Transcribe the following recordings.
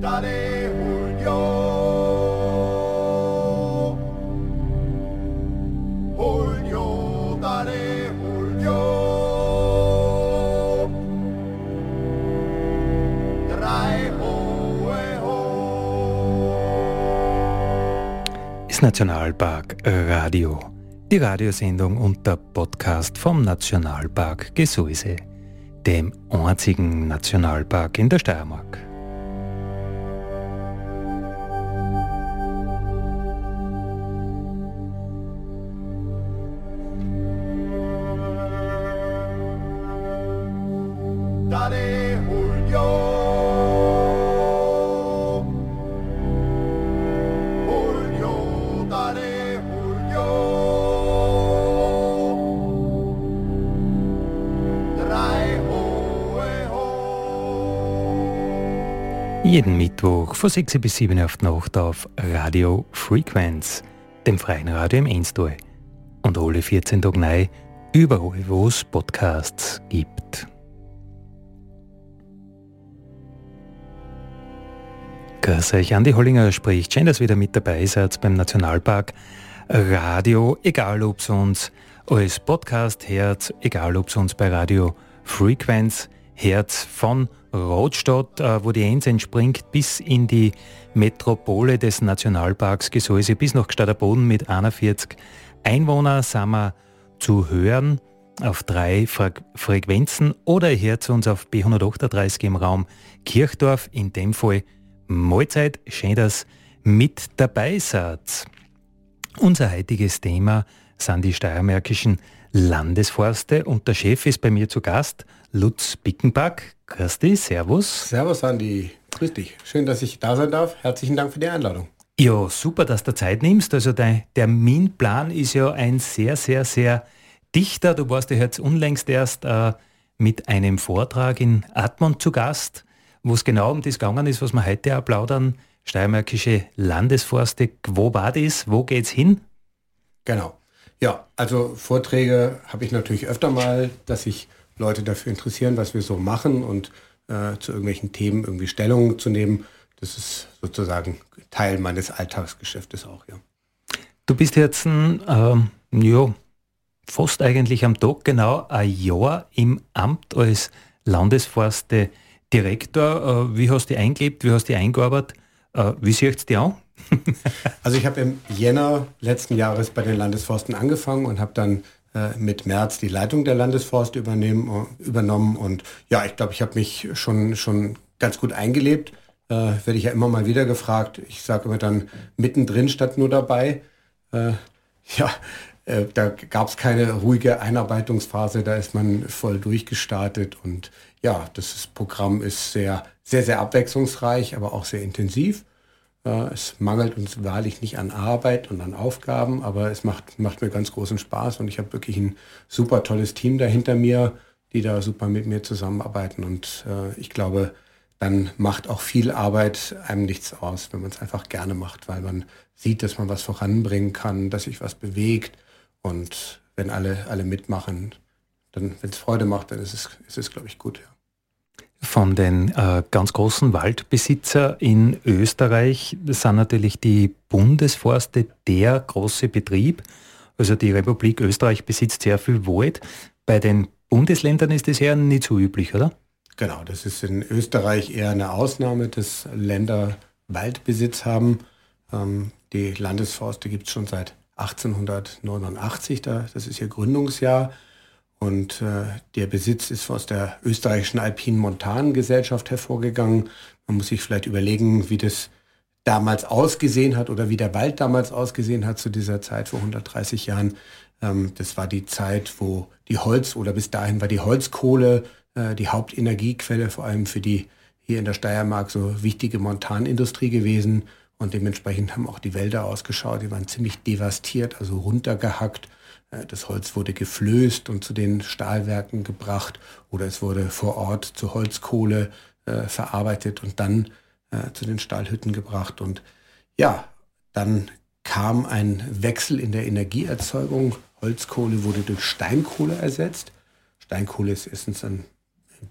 Dale Julio. Julio, dale Julio. Drei hohe ho. ist Nationalpark Radio. Die Radiosendung und der Podcast vom Nationalpark Gesäuse, dem einzigen Nationalpark in der Steiermark. Von 6 bis 7 auf die Nacht auf Radio Frequenz, dem freien Radio im Enstal. Und alle 14 Tage neu, überall wo es Podcasts gibt. Grüß euch, Andi Hollinger spricht. Schön, dass ihr wieder mit dabei seid beim Nationalpark Radio, egal ob es uns als Podcast hört, egal ob es uns bei Radio Frequenz hört, von Rotstadt, äh, wo die Enns entspringt, bis in die Metropole des Nationalparks. Gesäuse, bis nach Gstaderboden mit 41 Einwohnern sind wir zu hören auf drei Fre Frequenzen. Oder ihr hört uns auf B138 im Raum Kirchdorf, in dem Fall Mahlzeit, schön, dass mit dabei seid. Unser heutiges Thema sind die steiermärkischen Landesforste. Und der Chef ist bei mir zu Gast, Lutz Bickenback. Dich, Servus. Servus Andi, grüß dich. Schön, dass ich da sein darf. Herzlichen Dank für die Einladung. Ja, super, dass du Zeit nimmst. Also dein Terminplan ist ja ein sehr, sehr, sehr dichter. Du warst ja jetzt unlängst erst äh, mit einem Vortrag in Admont zu Gast, wo es genau um das gegangen ist, was wir heute auch plaudern. Steiermärkische Landesforste, wo war das? Wo geht's hin? Genau. Ja, also Vorträge habe ich natürlich öfter mal, dass sich Leute dafür interessieren, was wir so machen und äh, zu irgendwelchen Themen irgendwie Stellung zu nehmen. Das ist sozusagen Teil meines Alltagsgeschäftes auch, ja. Du bist jetzt ähm, ja, fast eigentlich am Tag genau ein Jahr im Amt als Landesforste Direktor. Äh, wie hast du dich eingelebt? Wie hast du dich eingearbeitet? Äh, wie siehst du dich an? Also ich habe im Jänner letzten Jahres bei den Landesforsten angefangen und habe dann mit März die Leitung der Landesforste übernehmen, übernommen. Und ja, ich glaube, ich habe mich schon, schon ganz gut eingelebt. Äh, Werde ich ja immer mal wieder gefragt. Ich sage immer dann mittendrin statt nur dabei. Äh, ja, äh, da gab es keine ruhige Einarbeitungsphase, da ist man voll durchgestartet und ja, das Programm ist sehr, sehr, sehr abwechslungsreich, aber auch sehr intensiv. Es mangelt uns wahrlich nicht an Arbeit und an Aufgaben, aber es macht, macht mir ganz großen Spaß und ich habe wirklich ein super tolles Team da hinter mir, die da super mit mir zusammenarbeiten und äh, ich glaube, dann macht auch viel Arbeit einem nichts aus, wenn man es einfach gerne macht, weil man sieht, dass man was voranbringen kann, dass sich was bewegt und wenn alle, alle mitmachen, dann, wenn es Freude macht, dann ist es, ist es glaube ich, gut. Ja. Von den äh, ganz großen Waldbesitzer in Österreich sind natürlich die Bundesforste der große Betrieb. Also die Republik Österreich besitzt sehr viel Wald. Bei den Bundesländern ist das eher nicht so üblich, oder? Genau, das ist in Österreich eher eine Ausnahme, dass Länder Waldbesitz haben. Ähm, die Landesforste gibt es schon seit 1889, da, das ist ihr Gründungsjahr. Und äh, der Besitz ist aus der österreichischen Alpinen Montangesellschaft hervorgegangen. Man muss sich vielleicht überlegen, wie das damals ausgesehen hat oder wie der Wald damals ausgesehen hat zu dieser Zeit vor 130 Jahren. Ähm, das war die Zeit, wo die Holz oder bis dahin war die Holzkohle äh, die Hauptenergiequelle, vor allem für die hier in der Steiermark so wichtige Montanindustrie gewesen. Und dementsprechend haben auch die Wälder ausgeschaut. Die waren ziemlich devastiert, also runtergehackt. Äh, Das Holz wurde geflößt und zu den Stahlwerken gebracht oder es wurde vor Ort zu Holzkohle äh, verarbeitet und dann äh, zu den Stahlhütten gebracht. Und ja, dann kam ein Wechsel in der Energieerzeugung. Holzkohle wurde durch Steinkohle ersetzt. Steinkohle ist erstens ein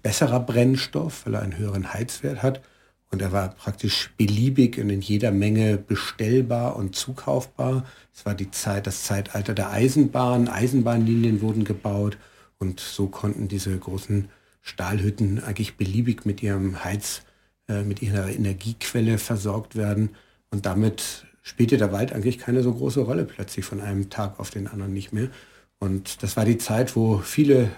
besserer Brennstoff, weil er einen höheren Heizwert hat. Und er war praktisch beliebig und in jeder Menge bestellbar und zukaufbar. Es war die Zeit, das Zeitalter der Eisenbahn. Eisenbahnlinien wurden gebaut und so konnten diese großen Stahlhütten eigentlich beliebig mit ihrem Heiz, äh, mit ihrer Energiequelle versorgt werden. Und damit spielte der Wald eigentlich keine so große Rolle plötzlich von einem Tag auf den anderen nicht mehr. Und das war die Zeit, wo viele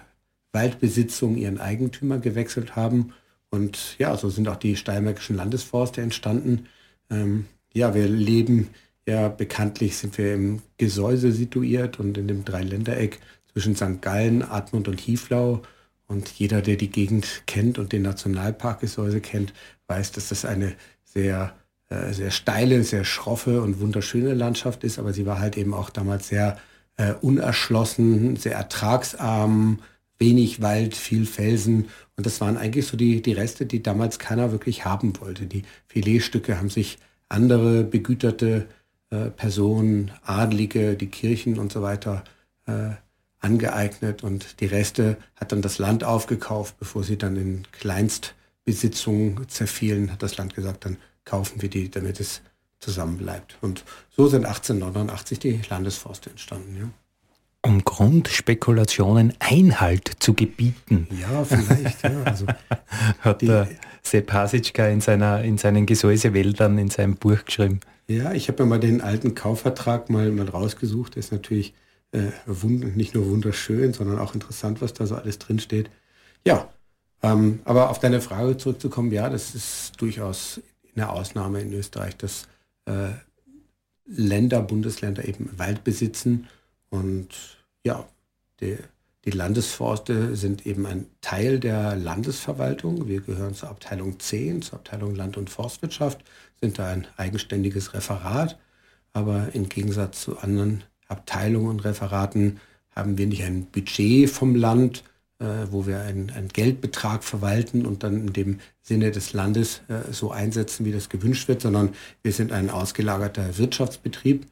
Waldbesitzungen ihren Eigentümer gewechselt haben. Und ja, so sind auch die Steiermärkischen Landesforste entstanden. Ähm, ja, wir leben ja bekanntlich, sind wir im Gesäuse situiert und in dem Dreiländereck zwischen St. Gallen, Admont und Hieflau. Und jeder, der die Gegend kennt und den Nationalpark Gesäuse kennt, weiß, dass das eine sehr, äh, sehr steile, sehr schroffe und wunderschöne Landschaft ist. Aber sie war halt eben auch damals sehr äh, unerschlossen, sehr ertragsarm, wenig Wald, viel Felsen. Und das waren eigentlich so die, die Reste, die damals keiner wirklich haben wollte. Die Filetstücke haben sich andere begüterte äh, Personen, Adlige, die Kirchen und so weiter äh, angeeignet. Und die Reste hat dann das Land aufgekauft, bevor sie dann in Kleinstbesitzungen zerfielen, hat das Land gesagt, dann kaufen wir die, damit es zusammenbleibt. Und so sind 1889 die Landesforste entstanden. Ja. Um Grundspekulationen Einhalt zu gebieten. Ja, vielleicht. Ja. Also Hat der Sepp Hasitschka in, seiner, in seinen Gesäusewäldern in seinem Buch geschrieben. Ja, ich habe mir mal den alten Kaufvertrag mal, mal rausgesucht. Der ist natürlich äh, nicht nur wunderschön, sondern auch interessant, was da so alles drinsteht. Ja, ähm, aber auf deine Frage zurückzukommen, ja, das ist durchaus eine Ausnahme in Österreich, dass äh, Länder, Bundesländer eben Wald besitzen. Und ja, die, die Landesforste sind eben ein Teil der Landesverwaltung. Wir gehören zur Abteilung 10, zur Abteilung Land- und Forstwirtschaft, sind da ein eigenständiges Referat. Aber im Gegensatz zu anderen Abteilungen und Referaten haben wir nicht ein Budget vom Land, äh, wo wir einen, Geldbetrag verwalten und dann in dem Sinne des Landes äh, so einsetzen, wie das gewünscht wird, sondern wir sind ein ausgelagerter Wirtschaftsbetrieb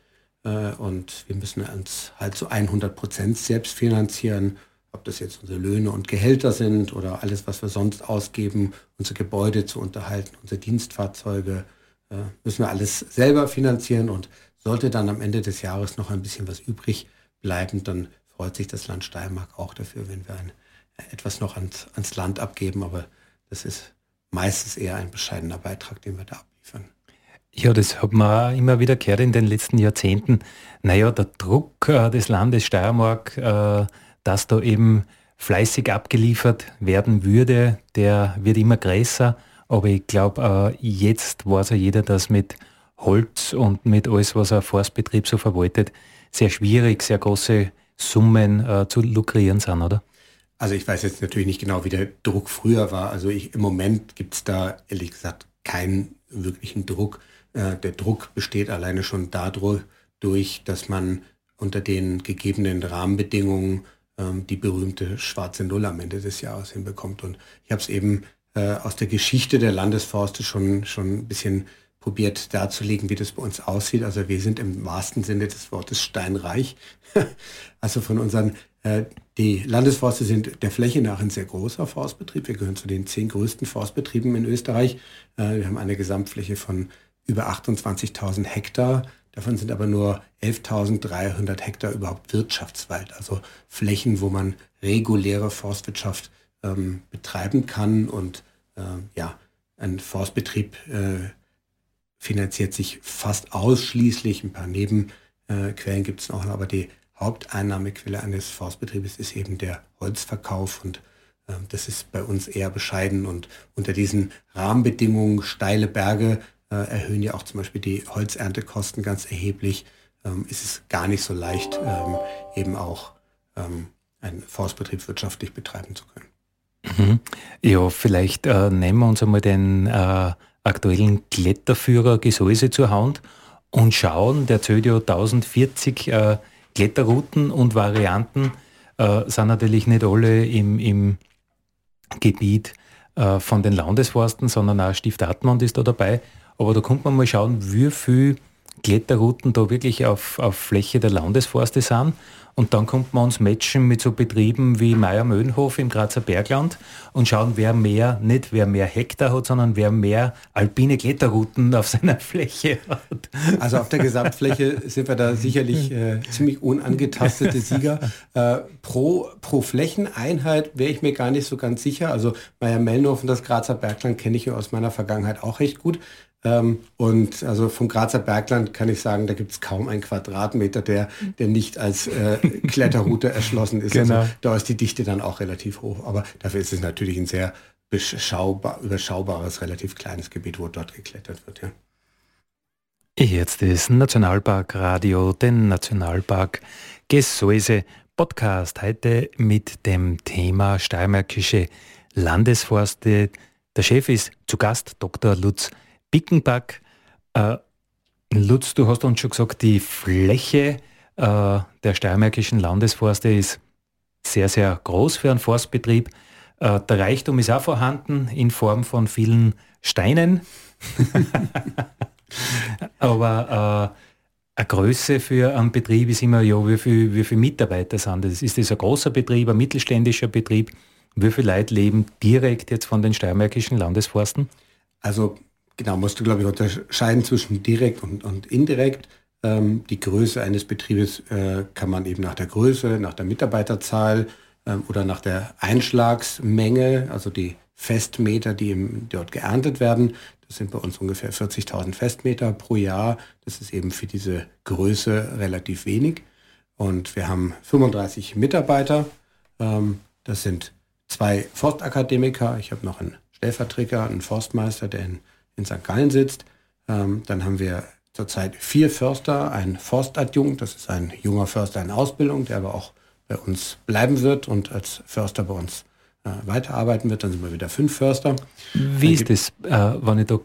und wir müssen uns halt zu 100 Prozent selbst finanzieren, ob das jetzt unsere Löhne und Gehälter sind oder alles, was wir sonst ausgeben, unsere Gebäude zu unterhalten, unsere Dienstfahrzeuge, äh, müssen wir alles selber finanzieren und sollte dann am Ende des Jahres noch ein bisschen was übrig bleiben, dann freut sich das Land Steiermark auch dafür, wenn wir ein etwas noch ans, ans Land abgeben, aber das ist meistens eher ein bescheidener Beitrag, den wir da abliefern. Ja, das hat man immer wieder gehört in den letzten Jahrzehnten. Naja, der Druck äh, des Landes Steiermark, äh, dass da eben fleißig abgeliefert werden würde, der wird immer größer. Aber ich glaube, äh, jetzt weiß ja jeder, dass mit Holz und mit alles, was ein Forstbetrieb so verwaltet, sehr schwierig, sehr große Summen äh, zu lukrieren sind, oder? Also ich weiß jetzt natürlich nicht genau, wie der Druck früher war. Also ich, im Moment gibt es da ehrlich gesagt keinen wirklichen Druck. Äh, der Druck besteht alleine schon dadurch, dass man unter den gegebenen Rahmenbedingungen ähm, die berühmte schwarze Null am Ende des Jahres hinbekommt. Und ich habe es eben äh, aus der Geschichte der Landesforste schon, schon ein bisschen probiert darzulegen, wie das bei uns aussieht. Also wir sind im wahrsten Sinne des Wortes steinreich. also von unseren äh, die Landesforste sind der Fläche nach ein sehr großer Forstbetrieb. Wir gehören zu den zehn größten Forstbetrieben in Österreich. Äh, wir haben eine Gesamtfläche von über 28.000 Hektar. Davon sind aber nur 11.300 Hektar überhaupt Wirtschaftswald, also Flächen, wo man reguläre Forstwirtschaft ähm, betreiben kann. Und äh, ja, ein Forstbetrieb äh, finanziert sich fast ausschließlich. Ein paar Nebenquellen gibt es noch, aber die Haupteinnahmequelle eines Forstbetriebes ist eben der Holzverkauf und äh, das ist bei uns eher bescheiden und unter diesen Rahmenbedingungen steile Berge äh, erhöhen ja auch zum Beispiel die Holzerntekosten ganz erheblich. Ähm, ist es gar nicht so leicht, ähm, eben auch ähm, einen Forstbetrieb wirtschaftlich betreiben zu können. Mhm. Ja, vielleicht äh, nehmen wir uns einmal den äh, aktuellen Kletterführer Gesäuse zur Hand und schauen, der zählt ja 1040 äh, Kletterrouten und Varianten äh, sind natürlich nicht alle im, im Gebiet äh, von den Landesforsten, sondern auch Stift Atmund ist da dabei. Aber da kommt man mal schauen, wie viel Kletterrouten da wirklich auf, auf Fläche der Landesforste sind. Und dann kommt man uns matchen mit so Betrieben wie Meier-Möhnhof im Grazer Bergland und schauen, wer mehr, nicht wer mehr Hektar hat, sondern wer mehr alpine Kletterrouten auf seiner Fläche hat. Also auf der Gesamtfläche sind wir da sicherlich äh, ziemlich unangetastete Sieger. Äh, pro, pro Flächeneinheit wäre ich mir gar nicht so ganz sicher. Also Meier-Möhnhof und das Grazer Bergland kenne ich aus meiner Vergangenheit auch recht gut. Ähm, und also vom Grazer Bergland kann ich sagen, da gibt es kaum einen Quadratmeter, der, der nicht als äh, Kletterroute erschlossen ist. Genau. Also da ist die Dichte dann auch relativ hoch. Aber dafür ist es natürlich ein sehr beschaubar, überschaubares, relativ kleines Gebiet, wo dort geklettert wird. Ja. Jetzt ist Nationalpark Radio, den Nationalpark Gesäuse Podcast. Heute mit dem Thema Steiermärkische Landesforste. Der Chef ist zu Gast, Dr. Lutz Bickenback. Äh, Lutz, du hast uns schon gesagt, die Fläche äh, der steiermärkischen Landesforste ist sehr, sehr groß für einen Forstbetrieb. Äh, der Reichtum ist auch vorhanden in Form von vielen Steinen. Aber äh, eine Größe für einen Betrieb ist immer, ja, wie viele wie viel Mitarbeiter sind das? Ist das ein großer Betrieb, ein mittelständischer Betrieb? Wie viele Leute leben direkt jetzt von den steiermärkischen Landesforsten? Also Genau, musst du, glaube ich, unterscheiden zwischen direkt und, und indirekt. Ähm, die Größe eines Betriebes äh, kann man eben nach der Größe, nach der Mitarbeiterzahl ähm, oder nach der Einschlagsmenge, also die Festmeter, die im, dort geerntet werden. Das sind bei uns ungefähr 40.000 Festmeter pro Jahr. Das ist eben für diese Größe relativ wenig. Und wir haben 35 Mitarbeiter. Ähm, das sind zwei Forstakademiker. Ich habe noch einen Stellvertreter, einen Forstmeister, der in in St. Gallen sitzt. Ähm, dann haben wir zurzeit vier Förster, ein Forstadjunkt, das ist ein junger Förster in Ausbildung, der aber auch bei uns bleiben wird und als Förster bei uns äh, weiterarbeiten wird. Dann sind wir wieder fünf Förster. Wie ist das, äh, wenn ich da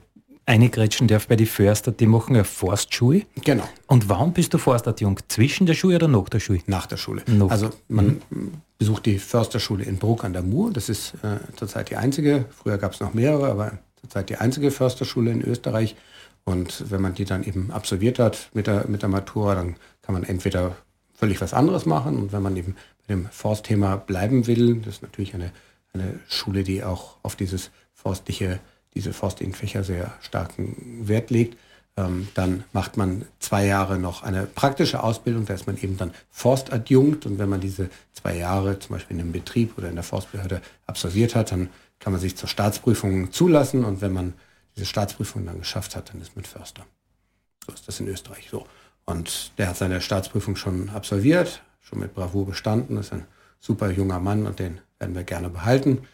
eingrätschen darf bei den Förster, die machen ja Forstschule. Genau. Und wann bist du Forstadjunkt? Zwischen der Schule oder nach der Schule? Nach der Schule. Nach. Also man mhm. besucht die Försterschule in Bruck an der Mur. Das ist äh, zurzeit die einzige. Früher gab es noch mehrere, aber zurzeit die einzige Försterschule in Österreich. Und wenn man die dann eben absolviert hat mit der, mit der Matura, dann kann man entweder völlig was anderes machen. Und wenn man eben bei dem Forstthema bleiben will, das ist natürlich eine, eine Schule, die auch auf dieses forstliche, diese forstlichen Fächer sehr starken Wert legt, ähm, dann macht man zwei Jahre noch eine praktische Ausbildung, da ist man eben dann Forstadjunkt. Und wenn man diese zwei Jahre zum Beispiel in einem Betrieb oder in der Forstbehörde absolviert hat, dann kann man sich zur Staatsprüfung zulassen und wenn man diese Staatsprüfung dann geschafft hat, dann ist man Förster. So ist das in Österreich so. Und der hat seine Staatsprüfung schon absolviert, schon mit Bravour bestanden, ist ein super junger Mann und den werden wir gerne behalten.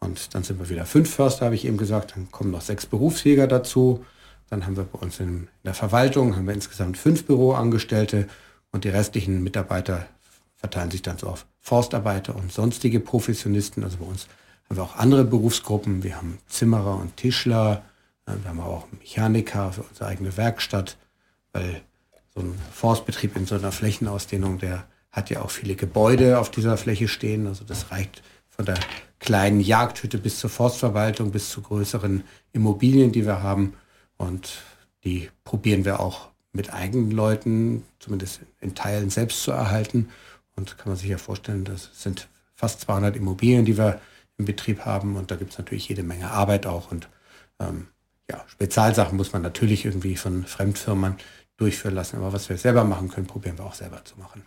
Und dann sind wir wieder fünf Förster, habe ich eben gesagt. Dann kommen noch sechs Berufsjäger dazu. Dann haben wir bei uns in der Verwaltung haben wir insgesamt fünf Büroangestellte und die restlichen Mitarbeiter verteilen sich dann so auf Forstarbeiter und sonstige Professionisten. Also bei uns haben wir auch andere Berufsgruppen. Wir haben Zimmerer und Tischler. Wir haben auch Mechaniker für unsere eigene Werkstatt, weil so ein Forstbetrieb in so einer Flächenausdehnung, der hat ja auch viele Gebäude auf dieser Fläche stehen. Also das reicht von der kleinen Jagdhütte bis zur Forstverwaltung, bis zu größeren Immobilien, die wir haben. Und die probieren wir auch mit eigenen Leuten, zumindest in Teilen selbst zu erhalten. Und kann man sich ja vorstellen, das sind fast 200 Immobilien, die wir im Betrieb haben. Und da gibt es natürlich jede Menge Arbeit auch. Und ähm, ja, Spezialsachen muss man natürlich irgendwie von Fremdfirmen durchführen lassen. Aber was wir selber machen können, probieren wir auch selber zu machen.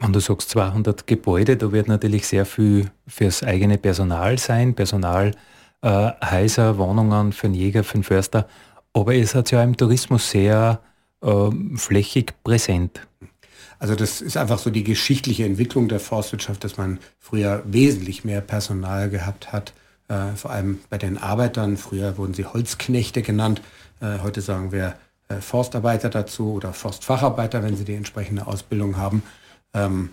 Wenn du sagst 200 Gebäude, da wird natürlich sehr viel fürs eigene Personal sein, Personal, äh, Häuser, Wohnungen für den Jäger, für den Förster. Aber es hat ja im Tourismus sehr äh, flächig präsent. Also das ist einfach so die geschichtliche Entwicklung der Forstwirtschaft, dass man früher wesentlich mehr Personal gehabt hat, äh, vor allem bei den Arbeitern. Früher wurden sie Holzknechte genannt. Äh, heute sagen wir äh, Forstarbeiter dazu oder Forstfacharbeiter, wenn sie die entsprechende Ausbildung haben. Ähm,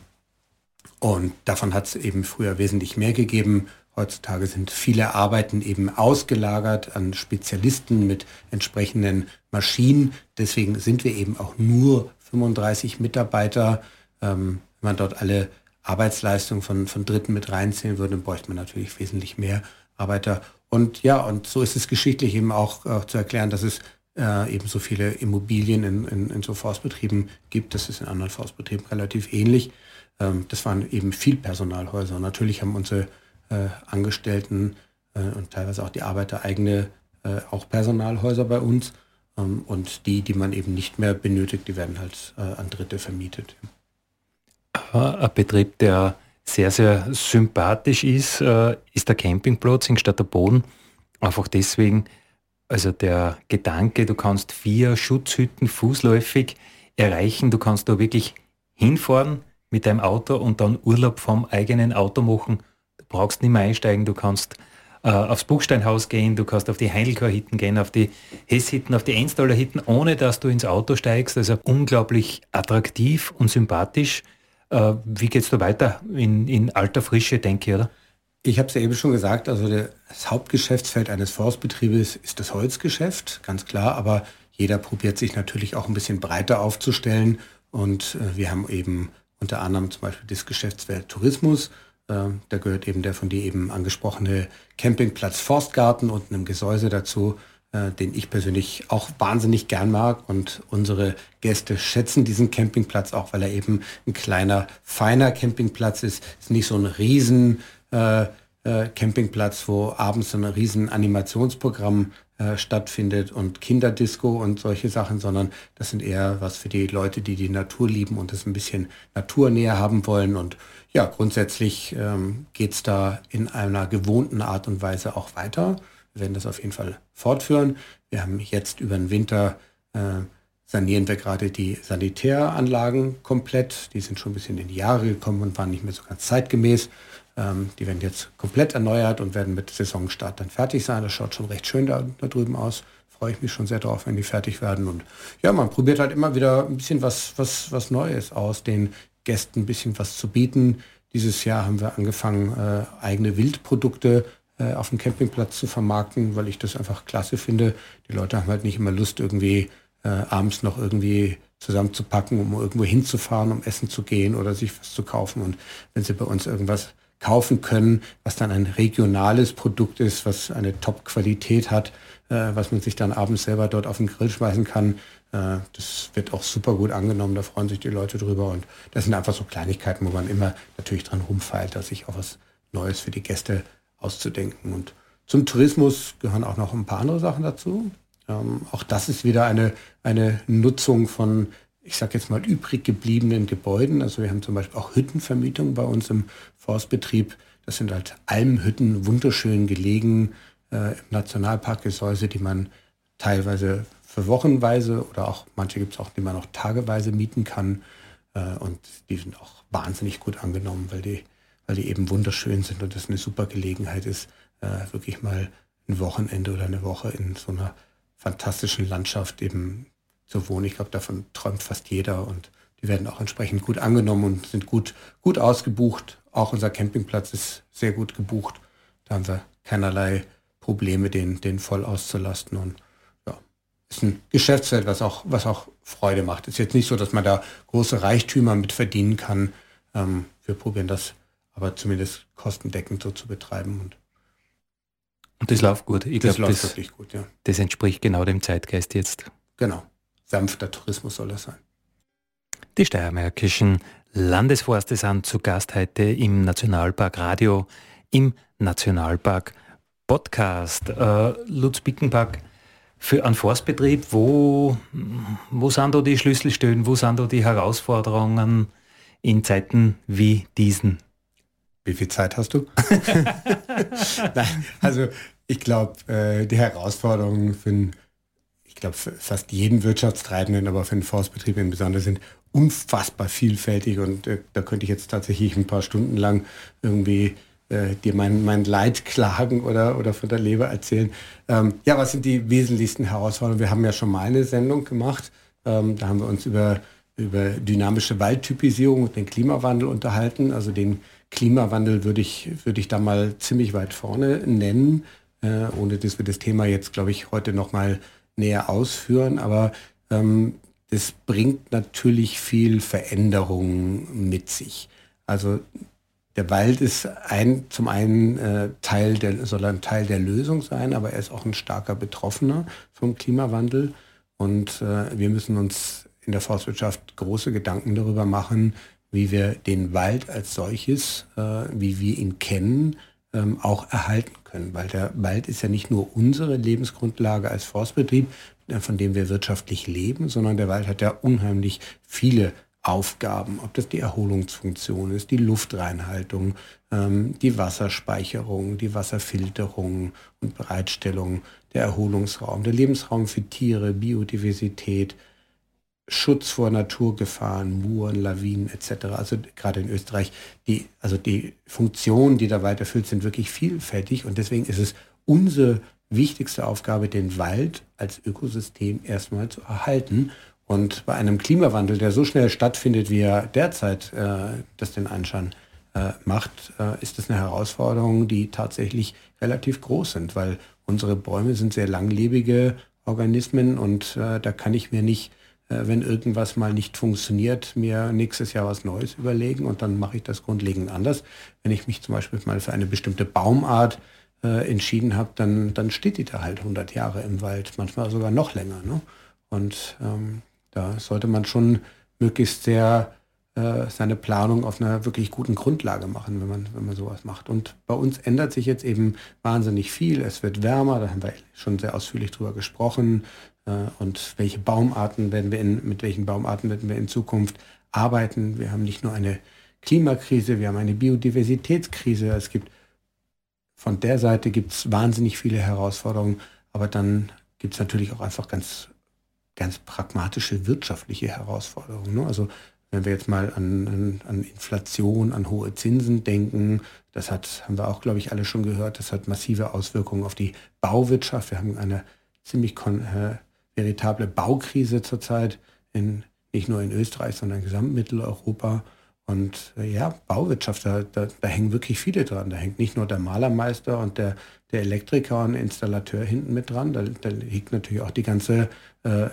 und davon hat es eben früher wesentlich mehr gegeben. Heutzutage sind viele Arbeiten eben ausgelagert an Spezialisten mit entsprechenden Maschinen. Deswegen sind wir eben auch nur 35 Mitarbeiter. Ähm, wenn man dort alle Arbeitsleistungen von, von Dritten mit reinzählen würde, dann bräuchte man natürlich wesentlich mehr Arbeiter. Und ja, und so ist es geschichtlich eben auch, auch zu erklären, dass es äh, eben so viele Immobilien in, in, in, so Forstbetrieben gibt. Das ist in anderen Forstbetrieben relativ ähnlich. Ähm, das waren eben viel Personalhäuser. natürlich haben unsere Angestellten äh, und teilweise auch die Arbeiter eigene äh, auch Personalhäuser bei uns. Ähm, und die, die man eben nicht mehr benötigt, die werden halt äh, an Dritte vermietet. Ein Betrieb, der sehr, sehr sympathisch ist, äh, ist der Campingplatz in Boden. Einfach deswegen, also der Gedanke, du kannst vier Schutzhütten fußläufig erreichen, du kannst da wirklich hinfahren mit deinem Auto und dann Urlaub vom eigenen Auto machen. Du brauchst nicht mehr einsteigen, du kannst äh, aufs Buchsteinhaus gehen, du kannst auf die Heindelchor-Hitten gehen, auf die Hess-Hitten, auf die Enstaller-Hitten, ohne dass du ins Auto steigst. Also unglaublich attraktiv und sympathisch. Äh, wie geht es da weiter in, in alter Frische, denke ich, oder? Ich habe es ja eben schon gesagt, also das Hauptgeschäftsfeld eines Forstbetriebes ist das Holzgeschäft, ganz klar, aber jeder probiert sich natürlich auch ein bisschen breiter aufzustellen und äh, wir haben eben unter anderem zum Beispiel das Geschäftsfeld Tourismus, da gehört eben der von dir eben angesprochene Campingplatz Forstgarten und einem Gesäuse dazu äh, den ich persönlich auch wahnsinnig gern mag. Und unsere Gäste schätzen diesen Campingplatz auch, weil er eben ein kleiner, feiner Campingplatz ist. Es ist nicht so ein riesen äh, äh, Campingplatz, wo abends so ein riesen Animationsprogramm äh, stattfindet und Kinderdisco und solche Sachen, sondern das sind eher was für die Leute, die die Natur lieben und das ein bisschen naturnäher haben wollen. Und ja, grundsätzlich ähm, geht da in einer gewohnten Art und Weise auch weiter. Wir werden das auf jeden Fall fortführen. Wir haben jetzt über den Winter äh, sanieren wir gerade die Sanitäranlagen komplett. Die sind schon ein bisschen in die Jahre gekommen und waren nicht mehr so ganz zeitgemäß. Ähm, die werden jetzt komplett erneuert und werden mit Saisonstart dann fertig sein. Das schaut schon recht schön da, da drüben aus. Freue ich mich schon sehr drauf, wenn die fertig werden. Und ja, man probiert halt immer wieder ein bisschen was, was, was Neues aus, den Gästen ein bisschen was zu bieten. Dieses Jahr haben wir angefangen, äh, eigene Wildprodukte äh, auf dem Campingplatz zu vermarkten, weil ich das einfach klasse finde. Die Leute haben halt nicht immer Lust, irgendwie äh, abends noch irgendwie zusammenzupacken, um irgendwo hinzufahren, um essen zu gehen oder sich was zu kaufen. Und wenn sie bei uns irgendwas kaufen können, was dann ein regionales Produkt ist, was eine Top-Qualität hat, äh, was man sich dann abends selber dort auf den Grill schmeißen kann, das wird auch super gut angenommen, da freuen sich die Leute drüber. Und das sind einfach so Kleinigkeiten, wo man immer natürlich dran rumfeilt, dass sich auch was Neues für die Gäste auszudenken. Und zum Tourismus gehören auch noch ein paar andere Sachen dazu. Ähm, auch das ist wieder eine, eine Nutzung von, ich sage jetzt mal, übrig gebliebenen Gebäuden. Also wir haben zum Beispiel auch Hüttenvermietung bei uns im Forstbetrieb. Das sind halt Almhütten, wunderschön gelegen äh, im Nationalpark Gesäuse, die man teilweise für Wochenweise oder auch manche gibt es auch, die man auch tageweise mieten kann. Äh, und die sind auch wahnsinnig gut angenommen, weil die weil die eben wunderschön sind und das eine super Gelegenheit ist, äh, wirklich mal ein Wochenende oder eine Woche in so einer fantastischen Landschaft eben zu wohnen. Ich glaube, davon träumt fast jeder und die werden auch entsprechend gut angenommen und sind gut, gut ausgebucht. Auch unser Campingplatz ist sehr gut gebucht. Da haben wir keinerlei Probleme, den, den voll auszulasten. Und ist ein Geschäftsfeld, was auch, was auch Freude macht. Ist jetzt nicht so, dass man da große Reichtümer mit verdienen kann. Ähm, wir probieren das aber zumindest kostendeckend so zu betreiben. Und, und das läuft gut. Ich das glaub, läuft das, wirklich gut, ja. Das entspricht genau dem Zeitgeist jetzt. Genau. Sanfter Tourismus soll das sein. Die steiermärkischen Landesforste sind zu Gast heute im Nationalpark Radio, im Nationalpark Podcast. Äh, Lutz Bickenpark, für einen Forstbetrieb, wo, wo sind da die Schlüsselstellen, wo sind da die Herausforderungen in Zeiten wie diesen? Wie viel Zeit hast du? Nein, also ich glaube, äh, die Herausforderungen für, einen, ich glaube, fast jeden Wirtschaftstreibenden, aber für den Forstbetrieb im Besonderen sind unfassbar vielfältig und äh, da könnte ich jetzt tatsächlich ein paar Stunden lang irgendwie äh, dir mein, mein Leid klagen oder, oder von der Leber erzählen. Ähm, ja, was sind die wesentlichsten Herausforderungen? Wir haben ja schon mal eine Sendung gemacht. Ähm, da haben wir uns über, über dynamische Waldtypisierung und den Klimawandel unterhalten, also den Klimawandel würde ich, würde ich da mal ziemlich weit vorne nennen, äh, ohne dass wir das Thema jetzt, glaube ich, heute noch mal näher ausführen. Aber ähm, das bringt natürlich viel Veränderung mit sich. Also der Wald ist ein, zum einen äh, Teil der, soll ein Teil der Lösung sein, aber er ist auch ein starker Betroffener vom Klimawandel. Und äh, wir müssen uns in der Forstwirtschaft große Gedanken darüber machen, wie wir den Wald als solches, äh, wie wir ihn kennen, ähm, auch erhalten können. Weil der Wald ist ja nicht nur unsere Lebensgrundlage als Forstbetrieb, äh, von dem wir wirtschaftlich leben, sondern der Wald hat ja unheimlich viele Aufgaben, ob das die Erholungsfunktion ist, die Luftreinhaltung, ähm, die Wasserspeicherung, die Wasserfilterung und Bereitstellung, der Erholungsraum, der Lebensraum für Tiere, Biodiversität, Schutz vor Naturgefahren, Muren, Lawinen etc. Also gerade in Österreich, die, also die Funktionen, die da weit erfüllt sind, wirklich vielfältig und deswegen ist es unsere wichtigste Aufgabe, den Wald als Ökosystem erstmal zu erhalten. Und bei einem Klimawandel, der so schnell stattfindet, wie er derzeit äh, das den Anschein äh, macht, äh, ist das eine Herausforderung, die tatsächlich relativ groß sind, weil unsere Bäume sind sehr langlebige Organismen und äh, da kann ich mir nicht äh, wenn irgendwas mal nicht funktioniert, mir nächstes Jahr was Neues überlegen und dann mache ich das grundlegend anders. Wenn ich mich zum Beispiel mal für eine bestimmte Baumart äh, entschieden habe, dann, dann steht die da halt 100 Jahre im Wald, manchmal sogar noch länger. Ne? Und ähm, da sollte man schon möglichst sehr äh, seine Planung auf einer wirklich guten Grundlage machen, wenn man, wenn man sowas macht. Und bei uns ändert sich jetzt eben wahnsinnig viel. Es wird wärmer, da haben wir schon sehr ausführlich drüber gesprochen. Äh, und welche Baumarten werden wir in, mit welchen Baumarten werden wir in Zukunft arbeiten. Wir haben nicht nur eine Klimakrise, wir haben eine Biodiversitätskrise. Es gibt von der Seite gibt es wahnsinnig viele Herausforderungen, aber dann gibt es natürlich auch einfach ganz, ganz pragmatische wirtschaftliche Herausforderungen. Ne? Also wenn wir jetzt mal an, an, an, Inflation, an hohe Zinsen denken, das hat, haben wir auch, glaube ich, alle schon gehört, das hat massive Auswirkungen auf die Bauwirtschaft. Wir haben eine ziemlich kon, äh, veritable Baukrise zurzeit, in, nicht nur in Österreich, sondern in Gesamtmitteleuropa. Und äh, ja, Bauwirtschaft, da, da, da, hängen wirklich viele dran. Da hängt nicht nur der Malermeister und der, der Elektriker und Installateur hinten mit dran, da, da liegt natürlich auch die ganze äh,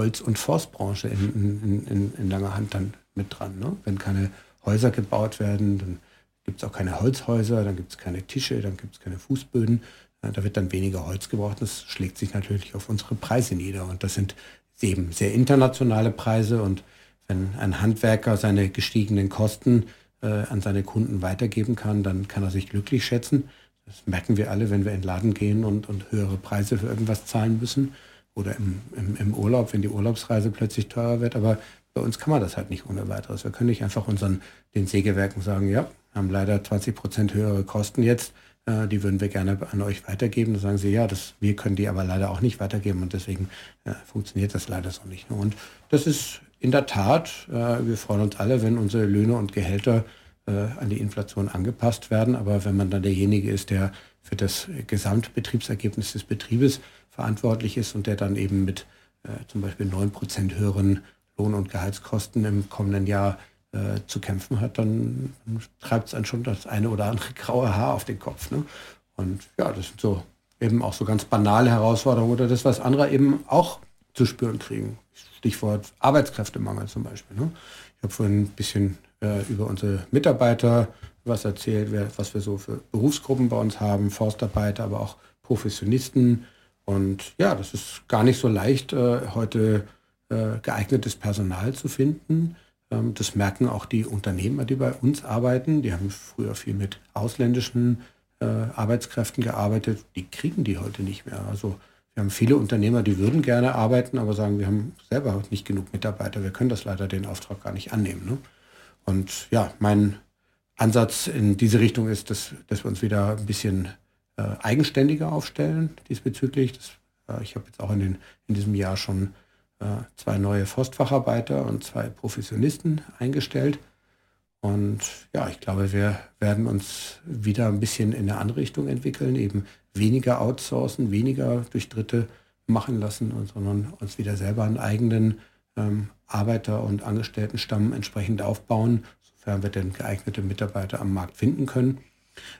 Holz- und Forstbranche in, in, in, in, langer Hand dann mit dran. Ne? Wenn keine Häuser gebaut werden, dann gibt es auch keine Holzhäuser, dann gibt es keine Tische, dann gibt es keine Fußböden. Da wird dann weniger Holz gebraucht. Das schlägt sich natürlich auf unsere Preise nieder. Und das sind eben sehr internationale Preise. Und wenn ein Handwerker seine gestiegenen Kosten äh, an seine Kunden weitergeben kann, dann kann er sich glücklich schätzen. Das merken wir alle, wenn wir in den Laden gehen und, und höhere Preise für irgendwas zahlen müssen. Oder im, im, im Urlaub, wenn die Urlaubsreise plötzlich teurer wird. Aber bei uns kann man das halt nicht ohne weiteres. Wir können nicht einfach unseren, den Sägewerken sagen, ja, haben leider 20 Prozent höhere Kosten jetzt äh, die würden wir gerne an euch weitergeben. Dann sagen sie, ja, das, wir können die aber leider auch nicht weitergeben und deswegen äh, funktioniert das leider so nicht. Und das ist in der Tat, äh, wir freuen uns alle, wenn unsere Löhne und Gehälter äh, an die Inflation angepasst werden. Aber wenn man dann derjenige ist, der für das Gesamtbetriebsergebnis des Betriebes verantwortlich ist und der dann eben mit äh, zum Beispiel 9% höheren Lohn- und Gehaltskosten im kommenden Jahr äh, zu kämpfen hat, dann treibt es einen schon das eine oder andere graue Haar auf den Kopf. Ne? Und ja, das sind so eben auch so ganz banale Herausforderungen oder das, was andere eben auch zu spüren kriegen. Stichwort Arbeitskräftemangel zum Beispiel. Ne? Ich habe vorhin ein bisschen äh, über unsere Mitarbeiter was erzählt, was wir so für Berufsgruppen bei uns haben, Forstarbeiter, aber auch Professionisten. Und ja, das ist gar nicht so leicht, äh, heute äh, geeignetes Personal zu finden. Ähm, das merken auch die Unternehmer, die bei uns arbeiten. Die haben früher viel mit ausländischen äh, Arbeitskräften gearbeitet. Die kriegen die heute nicht mehr. Also wir haben viele Unternehmer, die würden gerne arbeiten, aber sagen, wir haben selber nicht genug Mitarbeiter. Wir können das leider den Auftrag gar nicht annehmen. Ne? Und ja, mein Ansatz in diese Richtung ist, dass, dass wir uns wieder ein bisschen äh, eigenständiger aufstellen diesbezüglich. Das, äh, ich habe jetzt auch in, den, in diesem Jahr schon äh, zwei neue Forstfacharbeiter und zwei Professionisten eingestellt. Und ja, ich glaube, wir werden uns wieder ein bisschen in eine andere Richtung entwickeln, eben weniger outsourcen, weniger durch Dritte machen lassen, sondern uns wieder selber einen eigenen ähm, Arbeiter- und Angestelltenstamm entsprechend aufbauen, sofern wir denn geeignete Mitarbeiter am Markt finden können.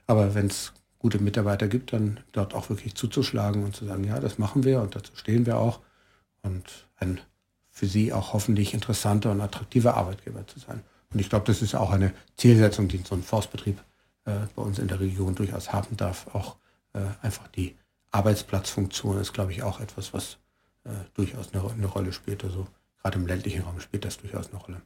Aber wenn es gute Mitarbeiter gibt, dann dort auch wirklich zuzuschlagen und zu sagen, ja, das machen wir und dazu stehen wir auch und ein für Sie auch hoffentlich interessanter und attraktiver Arbeitgeber zu sein. Und ich glaube, das ist auch eine Zielsetzung, die so ein Forstbetrieb äh, bei uns in der Region durchaus haben darf. Auch äh, einfach die Arbeitsplatzfunktion ist, glaube ich, auch etwas, was äh, durchaus eine, eine Rolle spielt. Also gerade im ländlichen Raum spielt das durchaus eine Rolle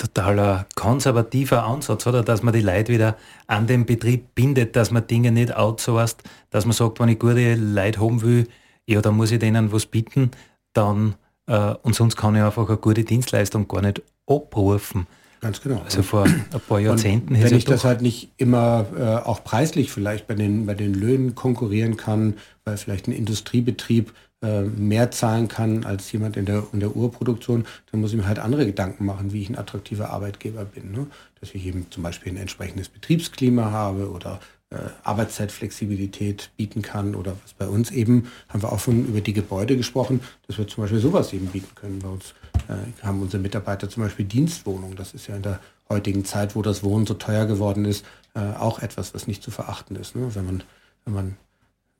totaler konservativer Ansatz, oder? Dass man die Leute wieder an den Betrieb bindet, dass man Dinge nicht outsourced, dass man sagt, wenn ich gute Leute haben will, ja, dann muss ich denen was bieten, dann äh, und sonst kann ich einfach eine gute Dienstleistung gar nicht abrufen. Ganz genau. Also vor ein paar Jahrzehnten und Wenn ich das halt nicht immer äh, auch preislich vielleicht bei den, bei den Löhnen konkurrieren kann, weil vielleicht ein Industriebetrieb äh, mehr zahlen kann als jemand in der, in der Urproduktion, dann muss ich mir halt andere Gedanken machen, wie ich ein attraktiver Arbeitgeber bin. Ne? Dass ich eben zum Beispiel ein entsprechendes Betriebsklima habe oder äh, Arbeitszeitflexibilität bieten kann oder was bei uns eben, haben wir auch schon über die Gebäude gesprochen, dass wir zum Beispiel sowas eben bieten können. Bei uns äh, haben unsere Mitarbeiter zum Beispiel Dienstwohnungen. Das ist ja in der heutigen Zeit, wo das Wohnen so teuer geworden ist, äh, auch etwas, was nicht zu verachten ist. Ne? Wenn man, wenn man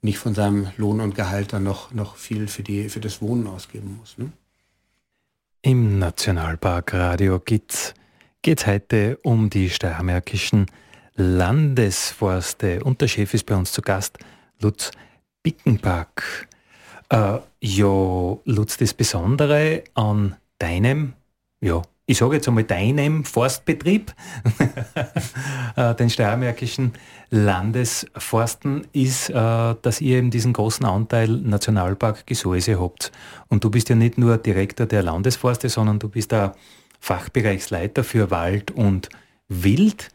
nicht von seinem Lohn und Gehalt dann noch, noch viel für, die, für das Wohnen ausgeben muss. Ne? Im Nationalpark Radio geht es heute um die steiermärkischen Landesforste und der Chef ist bei uns zu Gast, Lutz Bickenpack. Äh, ja, Lutz, das Besondere an deinem, ja, ich sage jetzt einmal deinem Forstbetrieb, äh, den steiermärkischen Landesforsten, ist, äh, dass ihr eben diesen großen Anteil Nationalpark Gesäuse habt. Und du bist ja nicht nur Direktor der Landesforste, sondern du bist der Fachbereichsleiter für Wald und Wild.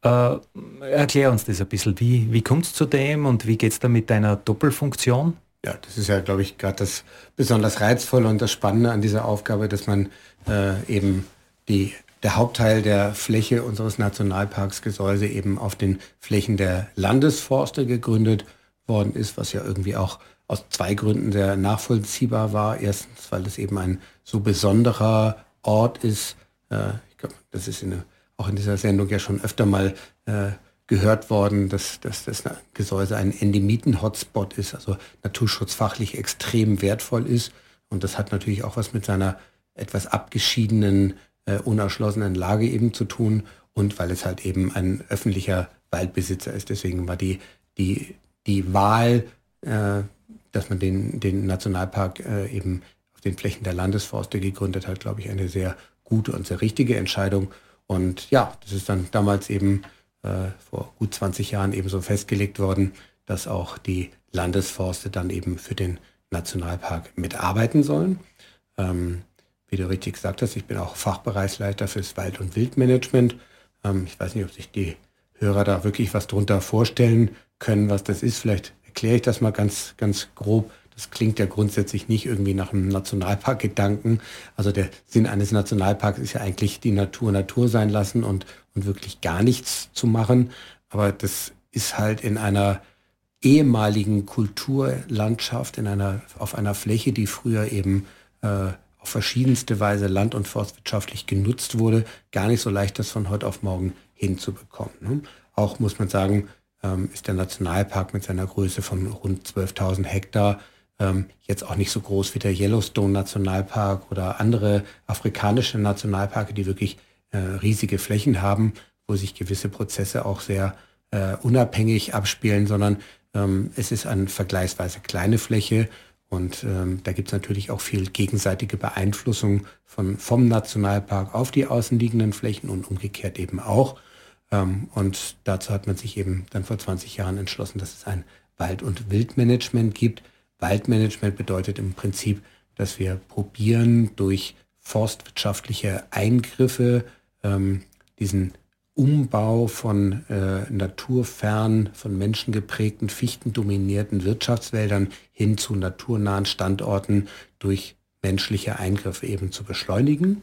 Äh, erklär uns das ein bisschen. Wie, wie kommt es zu dem und wie geht es da mit deiner Doppelfunktion? Ja, das ist ja, glaube ich, gerade das besonders Reizvolle und das Spannende an dieser Aufgabe, dass man äh, eben die, der Hauptteil der Fläche unseres Nationalparks Gesäuse eben auf den Flächen der Landesforste gegründet worden ist, was ja irgendwie auch aus zwei Gründen sehr nachvollziehbar war. Erstens, weil es eben ein so besonderer Ort ist. Äh, ich glaube, das ist in, auch in dieser Sendung ja schon öfter mal äh, gehört worden, dass, dass das Gesäuse ein Endemiten-Hotspot ist, also naturschutzfachlich extrem wertvoll ist. Und das hat natürlich auch was mit seiner etwas abgeschiedenen äh, unerschlossenen Lage eben zu tun und weil es halt eben ein öffentlicher Waldbesitzer ist. Deswegen war die, die, die Wahl, äh, dass man den, den Nationalpark äh, eben auf den Flächen der Landesforste gegründet hat, glaube ich, eine sehr gute und sehr richtige Entscheidung. Und ja, das ist dann damals eben äh, vor gut 20 Jahren eben so festgelegt worden, dass auch die Landesforste dann eben für den Nationalpark mitarbeiten sollen. Ähm, wie du richtig gesagt hast, ich bin auch Fachbereichsleiter fürs Wald- und Wildmanagement. Ähm, ich weiß nicht, ob sich die Hörer da wirklich was drunter vorstellen können, was das ist. Vielleicht erkläre ich das mal ganz, ganz grob. Das klingt ja grundsätzlich nicht irgendwie nach einem Nationalparkgedanken. Also der Sinn eines Nationalparks ist ja eigentlich die Natur Natur sein lassen und, und wirklich gar nichts zu machen. Aber das ist halt in einer ehemaligen Kulturlandschaft, in einer, auf einer Fläche, die früher eben äh, auf verschiedenste Weise land- und forstwirtschaftlich genutzt wurde, gar nicht so leicht, das von heute auf morgen hinzubekommen. Ne? Auch muss man sagen, ähm, ist der Nationalpark mit seiner Größe von rund 12.000 Hektar ähm, jetzt auch nicht so groß wie der Yellowstone Nationalpark oder andere afrikanische Nationalparke, die wirklich äh, riesige Flächen haben, wo sich gewisse Prozesse auch sehr äh, unabhängig abspielen, sondern ähm, es ist eine vergleichsweise kleine Fläche und ähm, da gibt es natürlich auch viel gegenseitige Beeinflussung von, vom Nationalpark auf die außenliegenden Flächen und umgekehrt eben auch. Ähm, und dazu hat man sich eben dann vor 20 Jahren entschlossen, dass es ein Wald- und Wildmanagement gibt. Waldmanagement bedeutet im Prinzip, dass wir probieren, durch forstwirtschaftliche Eingriffe ähm, diesen Umbau von äh, naturfern, von menschengeprägten, fichtendominierten Wirtschaftswäldern hin zu naturnahen Standorten durch menschliche Eingriffe eben zu beschleunigen.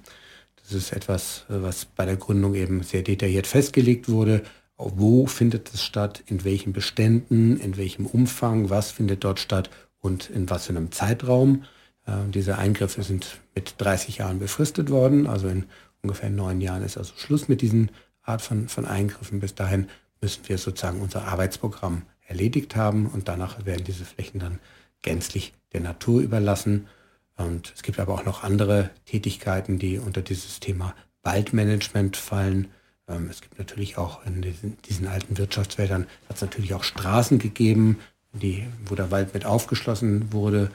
Das ist etwas, was bei der Gründung eben sehr detailliert festgelegt wurde. Wo findet es statt, in welchen Beständen, in welchem Umfang, was findet dort statt und in was für einem Zeitraum. Äh, diese Eingriffe sind mit 30 Jahren befristet worden, also in ungefähr neun Jahren ist also Schluss mit diesen Art von, von Eingriffen. Bis dahin müssen wir sozusagen unser Arbeitsprogramm erledigt haben und danach werden diese Flächen dann gänzlich der Natur überlassen. Und es gibt aber auch noch andere Tätigkeiten, die unter dieses Thema Waldmanagement fallen. Ähm, es gibt natürlich auch in diesen, diesen alten Wirtschaftswäldern, hat es natürlich auch Straßen gegeben, die, wo der Wald mit aufgeschlossen wurde.